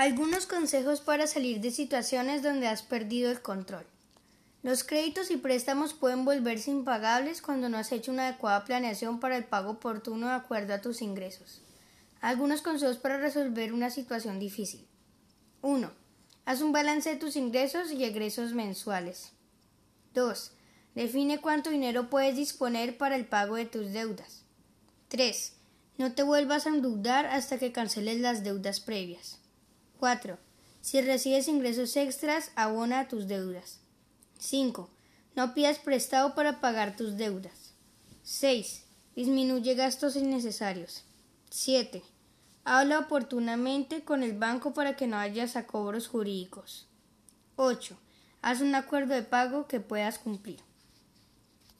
Algunos consejos para salir de situaciones donde has perdido el control. Los créditos y préstamos pueden volverse impagables cuando no has hecho una adecuada planeación para el pago oportuno de acuerdo a tus ingresos. Algunos consejos para resolver una situación difícil. 1. Haz un balance de tus ingresos y egresos mensuales. 2. Define cuánto dinero puedes disponer para el pago de tus deudas. 3. No te vuelvas a endeudar hasta que canceles las deudas previas. 4. Si recibes ingresos extras, abona tus deudas. 5. No pidas prestado para pagar tus deudas. 6. Disminuye gastos innecesarios. 7. Habla oportunamente con el banco para que no hayas a cobros jurídicos. 8. Haz un acuerdo de pago que puedas cumplir.